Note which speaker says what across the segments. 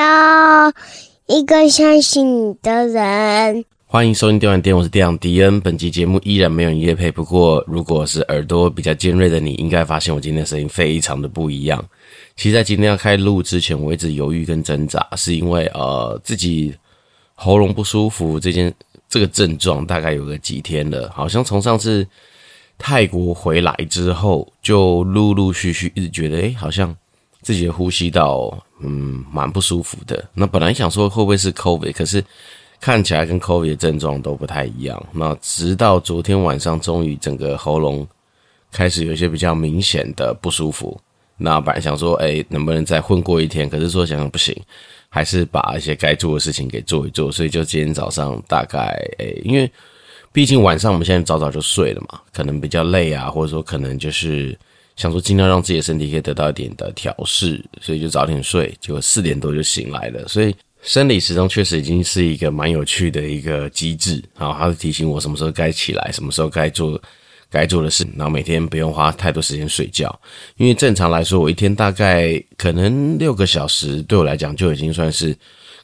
Speaker 1: 要一个相信你的人。
Speaker 2: 欢迎收听电玩店，我是店长迪恩。本集节目依然没有业配，不过如果是耳朵比较尖锐的你，应该发现我今天的声音非常的不一样。其实，在今天要开录之前，我一直犹豫跟挣扎，是因为呃自己喉咙不舒服这件这个症状大概有个几天了，好像从上次泰国回来之后，就陆陆续续一直觉得，诶，好像自己的呼吸道嗯蛮不舒服的。那本来想说会不会是 COVID，可是看起来跟 COVID 的症状都不太一样。那直到昨天晚上，终于整个喉咙开始有些比较明显的不舒服。那本来想说，哎、能不能再混过一天？可是说想想不行，还是把一些该做的事情给做一做。所以就今天早上大概，哎、因为毕竟晚上我们现在早早就睡了嘛，可能比较累啊，或者说可能就是想说尽量让自己的身体可以得到一点的调试，所以就早点睡，结果四点多就醒来了。所以生理时钟确实已经是一个蛮有趣的一个机制，然后它会提醒我什么时候该起来，什么时候该做。该做的事，然后每天不用花太多时间睡觉，因为正常来说，我一天大概可能六个小时，对我来讲就已经算是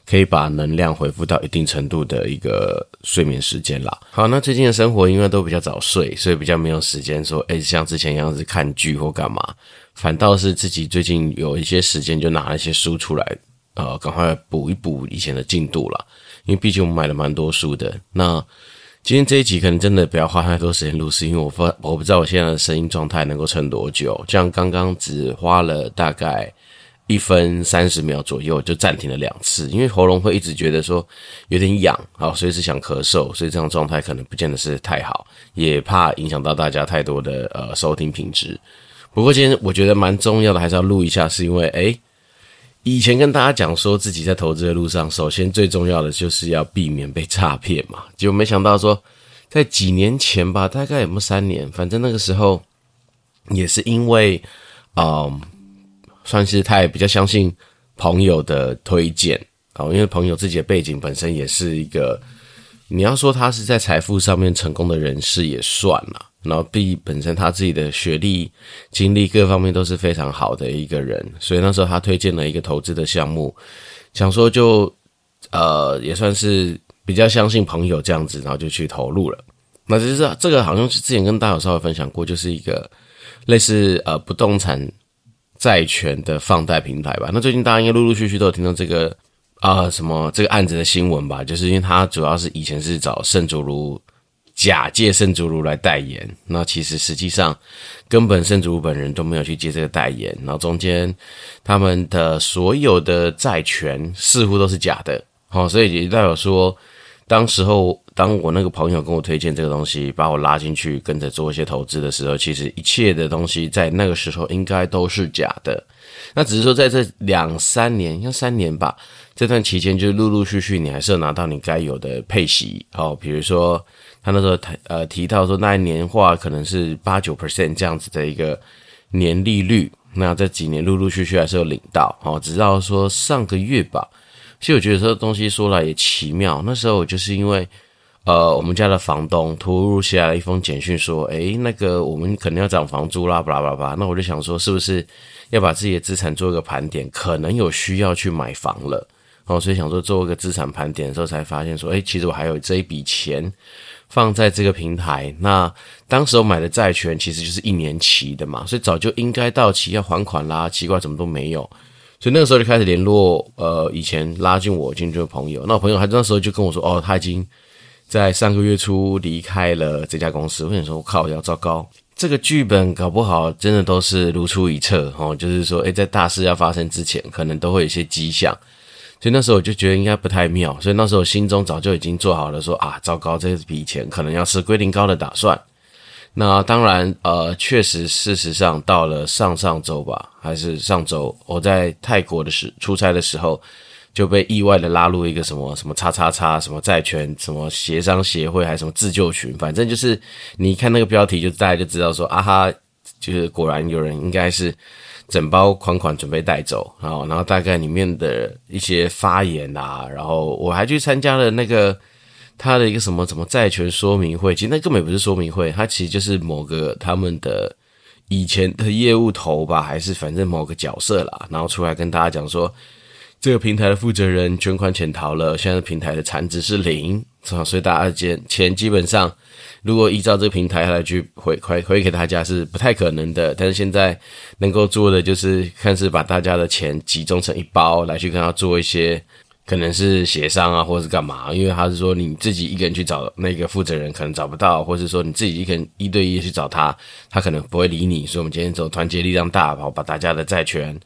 Speaker 2: 可以把能量恢复到一定程度的一个睡眠时间啦。好，那最近的生活因为都比较早睡，所以比较没有时间说，诶，像之前一样子看剧或干嘛，反倒是自己最近有一些时间，就拿了一些书出来，呃，赶快补一补以前的进度啦。因为毕竟我买了蛮多书的，那。今天这一集可能真的不要花太多时间录，是因为我发我不知道我现在的声音状态能够撑多久。像刚刚只花了大概一分三十秒左右就暂停了两次，因为喉咙会一直觉得说有点痒，好，随时想咳嗽，所以这样状态可能不见得是太好，也怕影响到大家太多的呃收听品质。不过今天我觉得蛮重要的，还是要录一下，是因为诶。以前跟大家讲说自己在投资的路上，首先最重要的就是要避免被诈骗嘛。结果没想到说，在几年前吧，大概有没有三年，反正那个时候也是因为，嗯，算是他也比较相信朋友的推荐哦，因为朋友自己的背景本身也是一个，你要说他是在财富上面成功的人士也算了。然后 B 本身他自己的学历、经历各方面都是非常好的一个人，所以那时候他推荐了一个投资的项目，想说就呃也算是比较相信朋友这样子，然后就去投入了。那其实这个好像是之前跟大家有稍微分享过，就是一个类似呃不动产债权的放贷平台吧。那最近大家应该陆陆续续都有听到这个啊、什么这个案子的新闻吧？就是因为他主要是以前是找圣主如。假借圣主如来代言，那其实实际上根本圣主如本人都没有去接这个代言，然后中间他们的所有的债权似乎都是假的，好，所以也代表说，当时候当我那个朋友跟我推荐这个东西，把我拉进去跟着做一些投资的时候，其实一切的东西在那个时候应该都是假的，那只是说在这两三年，应该三年吧，这段期间就陆陆续续你还是要拿到你该有的配息，哦，比如说。他那时候提呃提到说，那一年化可能是八九 percent 这样子的一个年利率，那这几年陆陆续续还是有领到，哦，直到说上个月吧。其实我觉得这东西说来也奇妙，那时候我就是因为呃我们家的房东突如其来了一封简讯说，诶，那个我们可能要涨房租啦，巴拉巴拉巴拉，那我就想说是不是要把自己的资产做一个盘点，可能有需要去买房了，哦，所以想说做一个资产盘点的时候才发现说，诶，其实我还有这一笔钱。放在这个平台，那当时我买的债权其实就是一年期的嘛，所以早就应该到期要还款啦。奇怪，怎么都没有，所以那个时候就开始联络呃以前拉进我进去的朋友。那我朋友还那时候就跟我说，哦，他已经在上个月初离开了这家公司。我想说，我靠，要糟糕，这个剧本搞不好真的都是如出一辙哦，就是说，诶，在大事要发生之前，可能都会有一些迹象。所以那时候我就觉得应该不太妙，所以那时候我心中早就已经做好了说啊，糟糕，这笔钱可能要吃龟苓膏的打算。那当然，呃，确实，事实上到了上上周吧，还是上周，我在泰国的时出差的时候，就被意外的拉入一个什么什么叉叉叉什么债权什么协商协会，还是什么自救群，反正就是你看那个标题，就大家就知道说啊哈，就是果然有人应该是。整包款款准备带走，然后，然后大概里面的一些发言啊，然后我还去参加了那个他的一个什么什么债权说明会，其实那根本不是说明会，它其实就是某个他们的以前的业务头吧，还是反正某个角色啦，然后出来跟大家讲说，这个平台的负责人卷款潜逃了，现在平台的产值是零，所以大家钱钱基本上，如果依照这个平台来去回回回给大家是不太可能的。但是现在能够做的就是看是把大家的钱集中成一包来去跟他做一些。可能是协商啊，或者是干嘛？因为他是说你自己一个人去找那个负责人，可能找不到，或是说你自己一个人一对一去找他，他可能不会理你。所以，我们今天走团结力量大，然后把大家的债权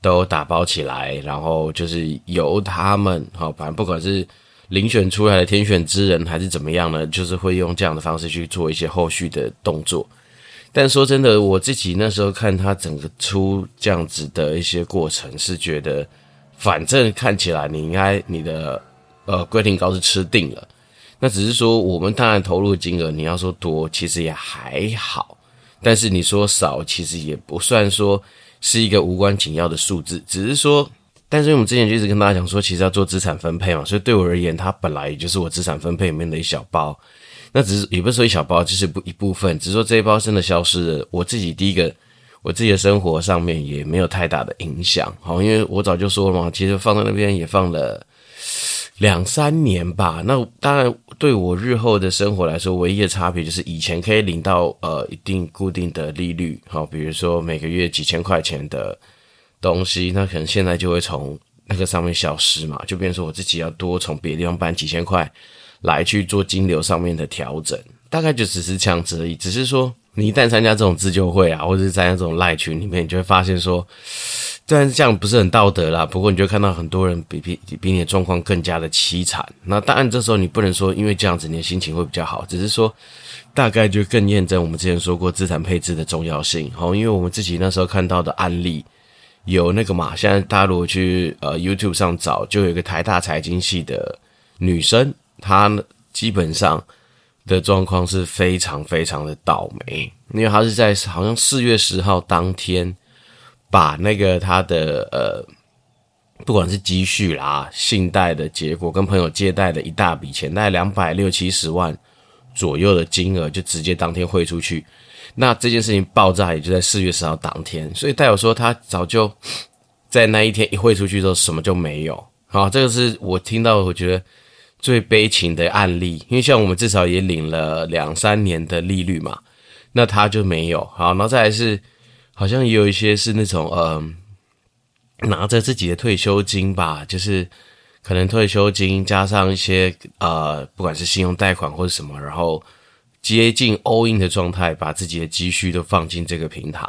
Speaker 2: 都打包起来，然后就是由他们，好，反正不管是遴选出来的天选之人，还是怎么样呢，就是会用这样的方式去做一些后续的动作。但说真的，我自己那时候看他整个出这样子的一些过程，是觉得。反正看起来你应该你的呃龟苓膏是吃定了，那只是说我们当然投入金额，你要说多其实也还好，但是你说少其实也不算说是一个无关紧要的数字，只是说，但是因为我们之前就一直跟大家讲说，其实要做资产分配嘛，所以对我而言，它本来也就是我资产分配里面的一小包，那只是也不是说一小包，就是不一部分，只是说这一包真的消失了，我自己第一个。我自己的生活上面也没有太大的影响，好，因为我早就说了嘛，其实放在那边也放了两三年吧。那当然，对我日后的生活来说，唯一的差别就是以前可以领到呃一定固定的利率，好，比如说每个月几千块钱的东西，那可能现在就会从那个上面消失嘛，就变成我自己要多从别的地方搬几千块来去做金流上面的调整，大概就只是这样子而已，只是说。你一旦参加这种自救会啊，或者是参加这种赖群里面，你就会发现说，虽然这样不是很道德啦，不过你就看到很多人比比比你的状况更加的凄惨。那当然这时候你不能说因为这样子你的心情会比较好，只是说大概就更验证我们之前说过资产配置的重要性。好，因为我们自己那时候看到的案例有那个嘛，现在大家如果去呃 YouTube 上找，就有一个台大财经系的女生，她基本上。的状况是非常非常的倒霉，因为他是在好像四月十号当天，把那个他的呃，不管是积蓄啦、信贷的结果，跟朋友借贷的一大笔钱，大概两百六七十万左右的金额，就直接当天汇出去。那这件事情爆炸也就在四月十号当天，所以代表说他早就在那一天一汇出去之后，什么就没有。好，这个是我听到，我觉得。最悲情的案例，因为像我们至少也领了两三年的利率嘛，那他就没有。好，然后再来是，好像也有一些是那种，嗯、呃，拿着自己的退休金吧，就是可能退休金加上一些呃，不管是信用贷款或者什么，然后接近 all in 的状态，把自己的积蓄都放进这个平台。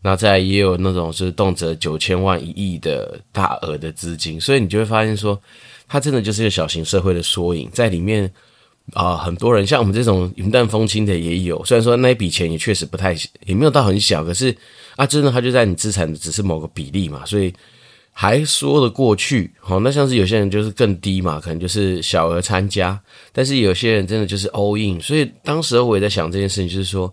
Speaker 2: 那再也有那种是动辄九千万、一亿的大额的资金，所以你就会发现说。它真的就是一个小型社会的缩影，在里面啊、很多人像我们这种云淡风轻的也有。虽然说那一笔钱也确实不太，也没有到很小，可是啊，真的它就在你资产的只是某个比例嘛，所以还说得过去。好，那像是有些人就是更低嘛，可能就是小额参加，但是有些人真的就是 all in。所以当时我也在想这件事情，就是说，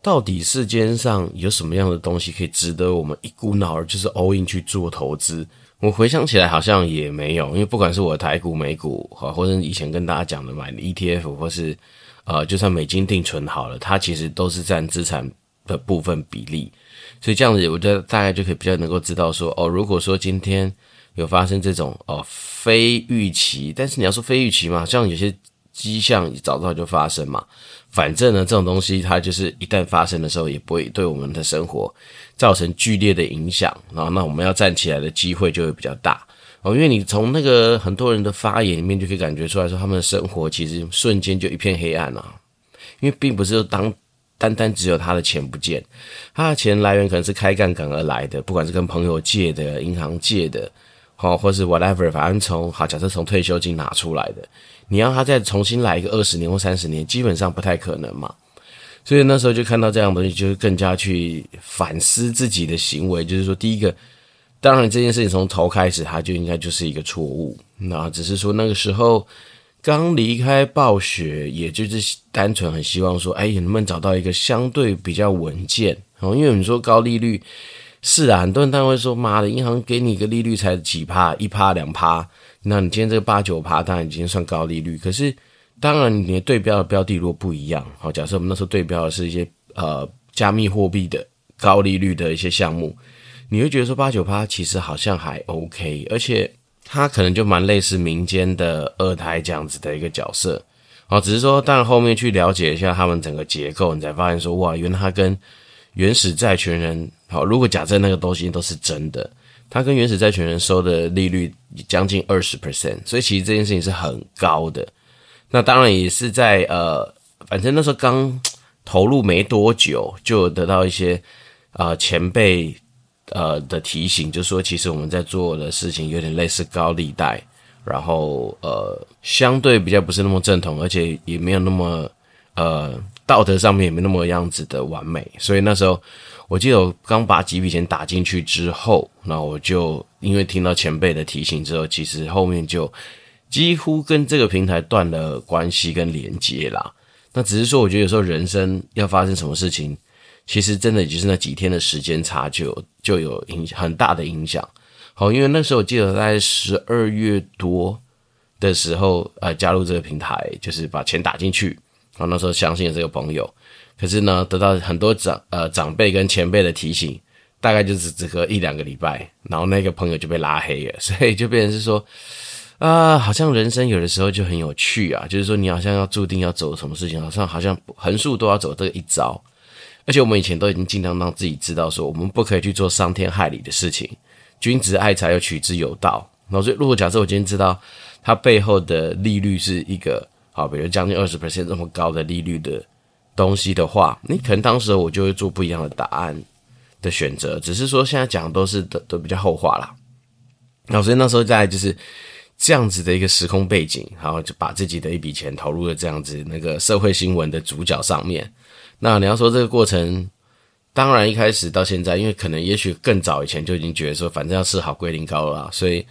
Speaker 2: 到底世间上有什么样的东西可以值得我们一股脑儿就是 all in 去做投资？我回想起来好像也没有，因为不管是我的台股、美股，或者以前跟大家讲的买 ETF，或是呃，就算美金定存好了，它其实都是占资产的部分比例。所以这样子，我觉得大概就可以比较能够知道说，哦，如果说今天有发生这种哦非预期，但是你要说非预期嘛，像有些迹象早早就发生嘛。反正呢，这种东西它就是一旦发生的时候，也不会对我们的生活造成剧烈的影响，然后那我们要站起来的机会就会比较大哦。因为你从那个很多人的发言里面就可以感觉出来说，他们的生活其实瞬间就一片黑暗啊。因为并不是当单单只有他的钱不见，他的钱来源可能是开杠杆而来的，不管是跟朋友借的、银行借的，好，或是 whatever，反正从好，假设从退休金拿出来的。你要他再重新来一个二十年或三十年，基本上不太可能嘛。所以那时候就看到这样东西，就更加去反思自己的行为。就是说，第一个，当然这件事情从头开始，它就应该就是一个错误。那只是说那个时候刚离开暴雪，也就是单纯很希望说，哎，能不能找到一个相对比较稳健。哦，因为你说高利率，是啊，很多人当然会说，妈的，银行给你一个利率才几趴，一趴两趴。那你今天这个八九趴当然已经算高利率，可是当然你的对标的标的如果不一样，好，假设我们那时候对标的是一些呃加密货币的高利率的一些项目，你会觉得说八九趴其实好像还 OK，而且它可能就蛮类似民间的二胎这样子的一个角色。哦，只是说，当然后面去了解一下他们整个结构，你才发现说，哇，原来它跟原始债权人，好，如果假设那个东西都是真的，他跟原始债权人收的利率将近二十 percent，所以其实这件事情是很高的。那当然也是在呃，反正那时候刚投入没多久，就得到一些呃前辈呃的提醒，就说其实我们在做的事情有点类似高利贷。然后呃，相对比较不是那么正统，而且也没有那么呃道德上面也没那么样子的完美。所以那时候我记得我刚把几笔钱打进去之后，那我就因为听到前辈的提醒之后，其实后面就几乎跟这个平台断了关系跟连接啦。那只是说，我觉得有时候人生要发生什么事情，其实真的就是那几天的时间差就有就有影很大的影响。好，因为那时候我记得在十二月多的时候，呃，加入这个平台，就是把钱打进去。然后那时候相信了这个朋友，可是呢，得到很多长呃长辈跟前辈的提醒，大概就只只隔一两个礼拜，然后那个朋友就被拉黑了。所以就变成是说，啊、好像人生有的时候就很有趣啊，就是说你好像要注定要走什么事情，好像好像横竖都要走这一遭。而且我们以前都已经尽量让自己知道说，我们不可以去做伤天害理的事情。君子爱财，要取之有道。然后，所以如果假设我今天知道它背后的利率是一个好，比如将近二十 percent 这么高的利率的东西的话，你可能当时我就会做不一样的答案的选择。只是说现在讲的都是都都比较后话啦。然后，所以那时候在就是这样子的一个时空背景，然后就把自己的一笔钱投入了这样子那个社会新闻的主角上面。那你要说这个过程。当然，一开始到现在，因为可能也许更早以前就已经觉得说，反正要吃好龟苓膏了啦，所以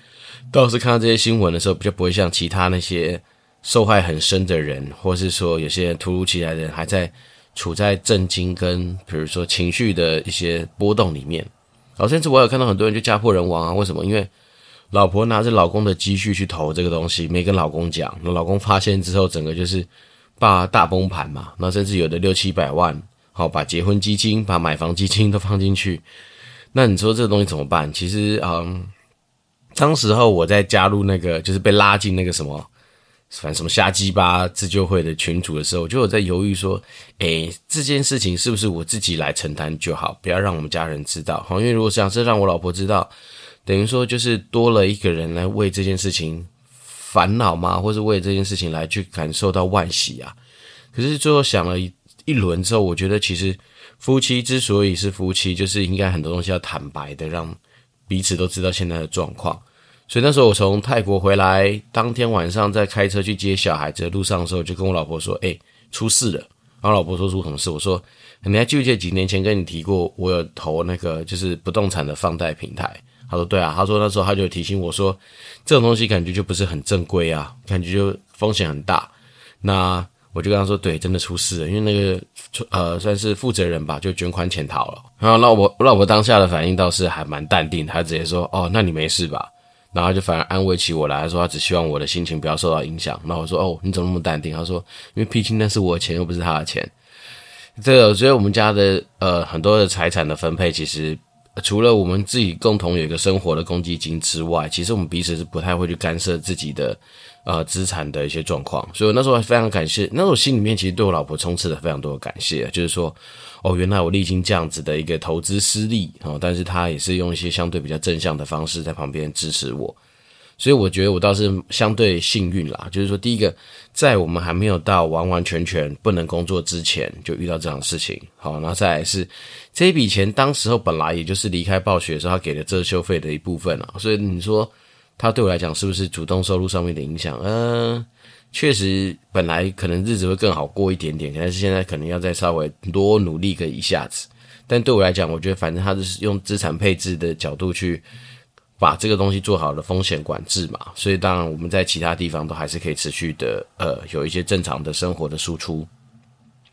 Speaker 2: 倒是看到这些新闻的时候，比较不会像其他那些受害很深的人，或是说有些突如其来的人还在处在震惊跟比如说情绪的一些波动里面。好，甚至我有看到很多人就家破人亡啊，为什么？因为老婆拿着老公的积蓄去投这个东西，没跟老公讲，那老公发现之后，整个就是爸大崩盘嘛，那甚至有的六七百万。好，把结婚基金、把买房基金都放进去，那你说这东西怎么办？其实，嗯，当时候我在加入那个，就是被拉进那个什么，反正什么瞎鸡巴自救会的群主的时候，我就有在犹豫说，诶，这件事情是不是我自己来承担就好，不要让我们家人知道。好，因为如果想是让我老婆知道，等于说就是多了一个人来为这件事情烦恼嘛，或是为这件事情来去感受到惋惜啊。可是最后想了一。一轮之后，我觉得其实夫妻之所以是夫妻，就是应该很多东西要坦白的，让彼此都知道现在的状况。所以那时候我从泰国回来，当天晚上在开车去接小孩子的路上的时候，就跟我老婆说：“哎，出事了。”然后老婆说出什么事？我说：“你还记不记得几年前跟你提过，我有投那个就是不动产的放贷平台？”他说：“对啊。”他说那时候他就提醒我说：“这种东西感觉就不是很正规啊，感觉就风险很大。”那我就跟他说，对，真的出事了，因为那个呃算是负责人吧，就卷款潜逃了。然后那我我老婆当下的反应倒是还蛮淡定，她直接说，哦，那你没事吧？然后就反而安慰起我来，他说他只希望我的心情不要受到影响。然后我说，哦，你怎么那么淡定？他说，因为毕竟那是我的钱，又不是他的钱。这个，所以我们家的呃很多的财产的分配，其实除了我们自己共同有一个生活的公积金之外，其实我们彼此是不太会去干涉自己的。呃，资产的一些状况，所以我那时候非常感谢。那时候我心里面其实对我老婆充斥了非常多的感谢，就是说，哦，原来我历经这样子的一个投资失利哦，但是她也是用一些相对比较正向的方式在旁边支持我，所以我觉得我倒是相对幸运啦。就是说，第一个，在我们还没有到完完全全不能工作之前，就遇到这样的事情。好，然后再来是这一笔钱，当时候本来也就是离开暴雪的时候他给的遮羞费的一部分啊，所以你说。他对我来讲是不是主动收入上面的影响？嗯、确实，本来可能日子会更好过一点点，但是现在可能要再稍微多努力个一下子。但对我来讲，我觉得反正他就是用资产配置的角度去把这个东西做好了风险管制嘛，所以当然我们在其他地方都还是可以持续的呃有一些正常的生活的输出。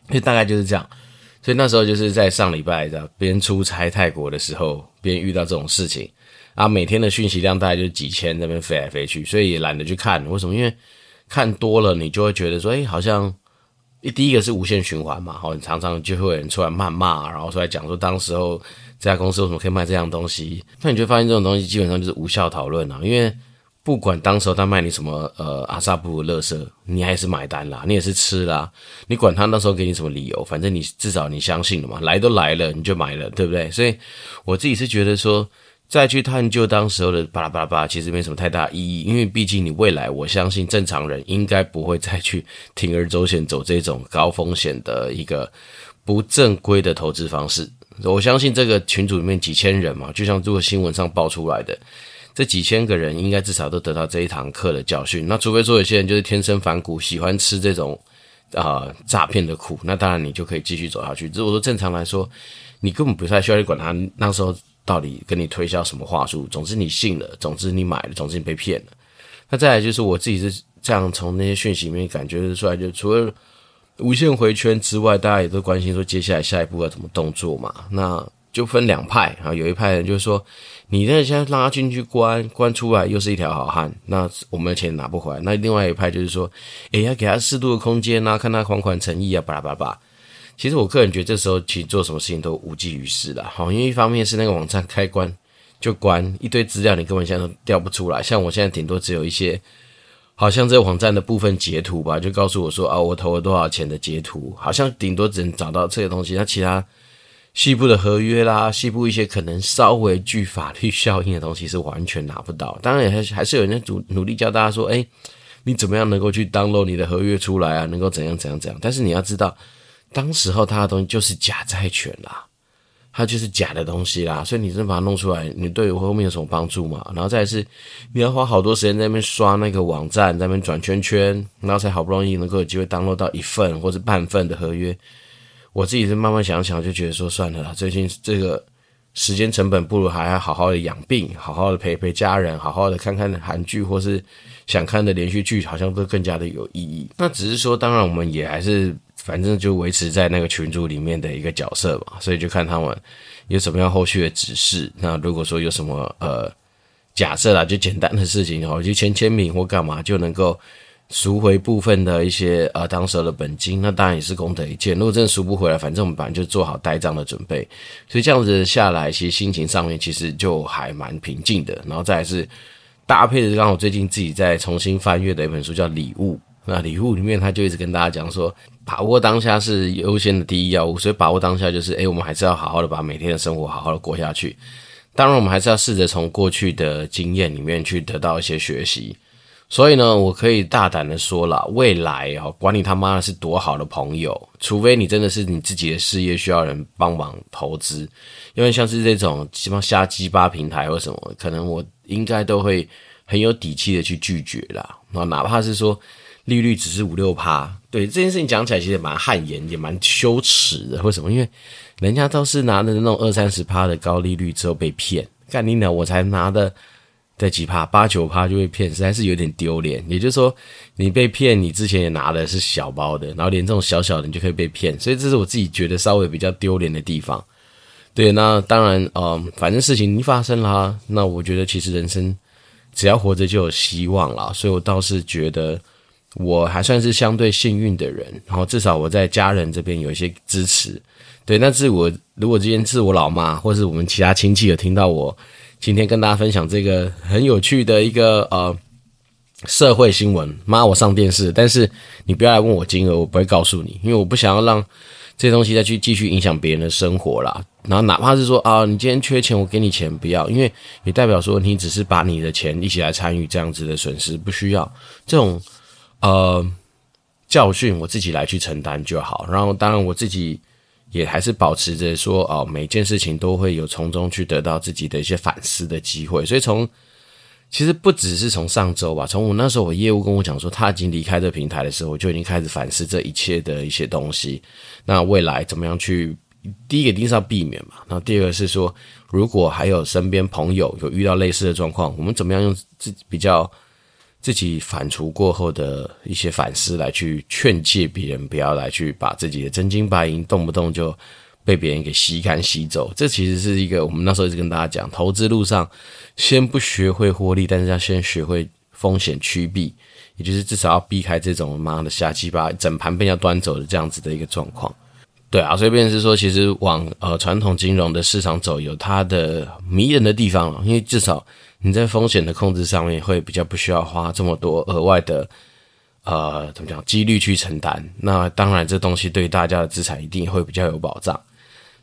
Speaker 2: 所以大概就是这样。所以那时候就是在上礼拜的边出差泰国的时候，边遇到这种事情。啊，每天的讯息量大概就是几千，那边飞来飞去，所以也懒得去看。为什么？因为看多了，你就会觉得说，哎，好像第一个是无限循环嘛，好，常常就会有人出来谩骂，然后出来讲说当时候这家公司为什么可以卖这样东西，那你就发现这种东西基本上就是无效讨论啊，因为不管当时候他卖你什么呃阿萨布鲁垃圾，你还是买单啦，你也是吃啦，你管他那时候给你什么理由，反正你至少你相信了嘛，来都来了，你就买了，对不对？所以我自己是觉得说。再去探究当时候的巴拉巴拉巴，其实没什么太大意义，因为毕竟你未来，我相信正常人应该不会再去铤而走险走这种高风险的一个不正规的投资方式。我相信这个群组里面几千人嘛，就像这个新闻上爆出来的，这几千个人应该至少都得到这一堂课的教训。那除非说有些人就是天生反骨，喜欢吃这种啊诈骗的苦，那当然你就可以继续走下去。如果说正常来说，你根本不太需要去管他那时候。到底跟你推销什么话术？总之你信了，总之你买了，总之你被骗了。那再来就是我自己是这样从那些讯息里面感觉出来，就除了无限回圈之外，大家也都关心说接下来下一步要怎么动作嘛。那就分两派啊，有一派人就是说，你那现在让他进去关，关出来又是一条好汉，那我们的钱拿不回来。那另外一派就是说，诶，要给他适度的空间啊，看他还款诚意啊，巴拉巴拉巴拉。其实我个人觉得，这时候其实做什么事情都无济于事了。好，因为一方面是那个网站开关就关，一堆资料你根本现在都调不出来。像我现在顶多只有一些，好像这个网站的部分截图吧，就告诉我说啊，我投了多少钱的截图，好像顶多只能找到这些东西。那其他西部的合约啦，西部一些可能稍微具法律效应的东西是完全拿不到。当然也还还是有人在努努力教大家说，诶，你怎么样能够去 download 你的合约出来啊？能够怎样怎样怎样？但是你要知道。当时候他的东西就是假债权啦，他就是假的东西啦，所以你真把它弄出来，你对我后面有什么帮助吗？然后再是，你要花好多时间在那边刷那个网站，在那边转圈圈，然后才好不容易能够有机会当落到一份或是半份的合约。我自己是慢慢想想，就觉得说算了啦，最近这个时间成本不如还要好好的养病，好好的陪陪家人，好好的看看韩剧或是想看的连续剧，好像都更加的有意义。那只是说，当然我们也还是。反正就维持在那个群组里面的一个角色嘛，所以就看他们有什么样后续的指示。那如果说有什么呃假设啦，就简单的事情，然后就签签名或干嘛就能够赎回部分的一些呃当时的本金，那当然也是功德一件。如果真的赎不回来，反正我们本来就做好呆账的准备。所以这样子下来，其实心情上面其实就还蛮平静的。然后再是搭配的，刚好最近自己在重新翻阅的一本书叫《礼物》。那礼物里面，他就一直跟大家讲说，把握当下是优先的第一要务，所以把握当下就是，诶，我们还是要好好的把每天的生活好好的过下去。当然，我们还是要试着从过去的经验里面去得到一些学习。所以呢，我可以大胆的说了，未来哦，管你他妈的是多好的朋友，除非你真的是你自己的事业需要人帮忙投资，因为像是这种什么瞎鸡巴平台或什么，可能我应该都会很有底气的去拒绝啦。那哪怕是说。利率只是五六趴，对这件事情讲起来其实蛮汗颜，也蛮羞耻的。为什么？因为人家都是拿的那种二三十趴的高利率之后被骗，干你娘，我才拿的在几趴，八九趴就被骗，实在是有点丢脸。也就是说，你被骗，你之前也拿的是小包的，然后连这种小小的你就可以被骗，所以这是我自己觉得稍微比较丢脸的地方。对，那当然，嗯，反正事情已经发生啦。那我觉得其实人生只要活着就有希望啦，所以我倒是觉得。我还算是相对幸运的人，然后至少我在家人这边有一些支持。对，那是我如果今天是我老妈，或是我们其他亲戚有听到我今天跟大家分享这个很有趣的一个呃社会新闻，妈，我上电视，但是你不要来问我金额，我不会告诉你，因为我不想要让这东西再去继续影响别人的生活啦。然后哪怕是说啊，你今天缺钱，我给你钱，不要，因为也代表说你只是把你的钱一起来参与这样子的损失，不需要这种。呃，教训我自己来去承担就好。然后，当然我自己也还是保持着说，哦，每件事情都会有从中去得到自己的一些反思的机会。所以从，其实不只是从上周吧，从我那时候我业务跟我讲说他已经离开这平台的时候，我就已经开始反思这一切的一些东西。那未来怎么样去？第一个一定是要避免嘛。然后第二个是说，如果还有身边朋友有遇到类似的状况，我们怎么样用自己比较。自己反刍过后的一些反思，来去劝诫别人不要来去把自己的真金白银动不动就被别人给吸干吸走。这其实是一个我们那时候一直跟大家讲，投资路上先不学会获利，但是要先学会风险趋避。也就是至少要避开这种妈的瞎鸡巴整盘被要端走的这样子的一个状况。对啊，所以变成是说，其实往呃传统金融的市场走，有它的迷人的地方了，因为至少你在风险的控制上面会比较不需要花这么多额外的呃怎么讲几率去承担。那当然，这东西对大家的资产一定会比较有保障。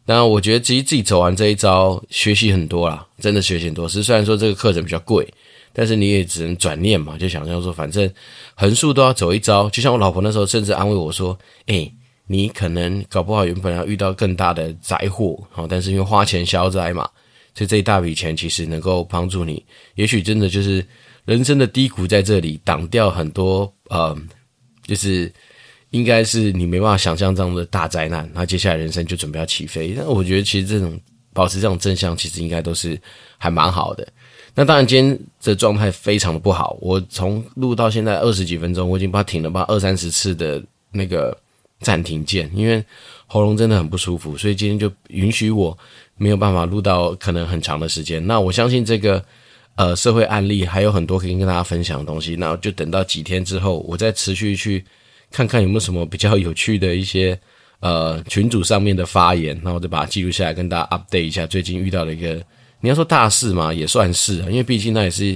Speaker 2: 那我觉得其实自己走完这一招，学习很多啦，真的学习很多。是虽然说这个课程比较贵，但是你也只能转念嘛，就想象说，反正横竖都要走一遭。就像我老婆那时候，甚至安慰我说：“诶。”你可能搞不好原本要遇到更大的灾祸，好，但是因为花钱消灾嘛，所以这一大笔钱其实能够帮助你。也许真的就是人生的低谷在这里挡掉很多，呃，就是应该是你没办法想象这样的大灾难。那接下来人生就准备要起飞。那我觉得其实这种保持这种正向，其实应该都是还蛮好的。那当然今天的状态非常的不好，我从录到现在二十几分钟，我已经把它停了吧二三十次的那个。暂停键，因为喉咙真的很不舒服，所以今天就允许我没有办法录到可能很长的时间。那我相信这个呃社会案例还有很多可以跟大家分享的东西，那就等到几天之后，我再持续去看看有没有什么比较有趣的一些呃群组上面的发言，那我就把它记录下来跟大家 update 一下最近遇到的一个你要说大事嘛，也算是，因为毕竟那也是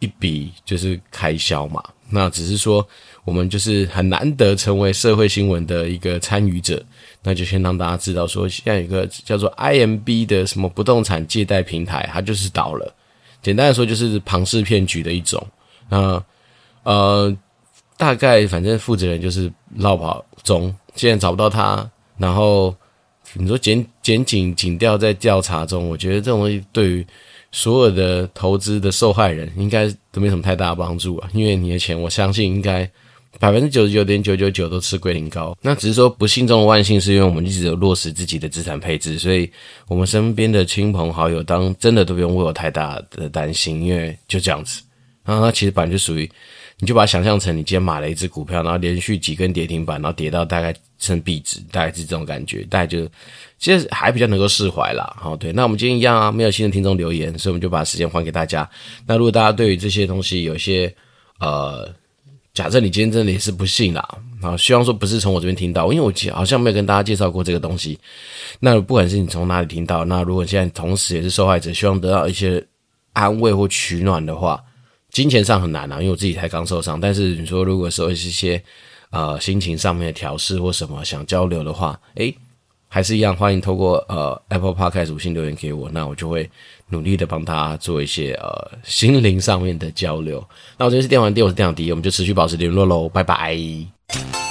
Speaker 2: 一笔就是开销嘛，那只是说。我们就是很难得成为社会新闻的一个参与者，那就先让大家知道说，现在有一个叫做 IMB 的什么不动产借贷平台，它就是倒了。简单来说，就是庞氏骗局的一种。那呃，大概反正负责人就是落跑中，现在找不到他。然后你说检检警警调在调查中，我觉得这种东西对于所有的投资的受害人应该都没什么太大的帮助啊，因为你的钱，我相信应该。百分之九十九点九九九都吃龟苓膏，那只是说不幸中的万幸，是因为我们一直有落实自己的资产配置，所以我们身边的亲朋好友，当真的都不用为我太大的担心，因为就这样子。然后它其实本来就属于，你就把它想象成你今天买了一只股票，然后连续几根跌停板，然后跌到大概剩壁纸，大概是这种感觉，大概就其实还比较能够释怀啦。好，对，那我们今天一样啊，没有新的听众留言，所以我们就把时间还给大家。那如果大家对于这些东西有些呃。假设你今天真的也是不幸啦，啊，希望说不是从我这边听到，因为我好像没有跟大家介绍过这个东西。那不管是你从哪里听到，那如果现在同时也是受害者，希望得到一些安慰或取暖的话，金钱上很难啊，因为我自己才刚受伤。但是你说如果说是一些呃心情上面的调试或什么想交流的话，诶。还是一样，欢迎透过呃 Apple Podcast 五星留言给我，那我就会努力的帮他做一些呃心灵上面的交流。那我这边是电玩店，我是电玩迪，我们就持续保持联络喽，拜拜。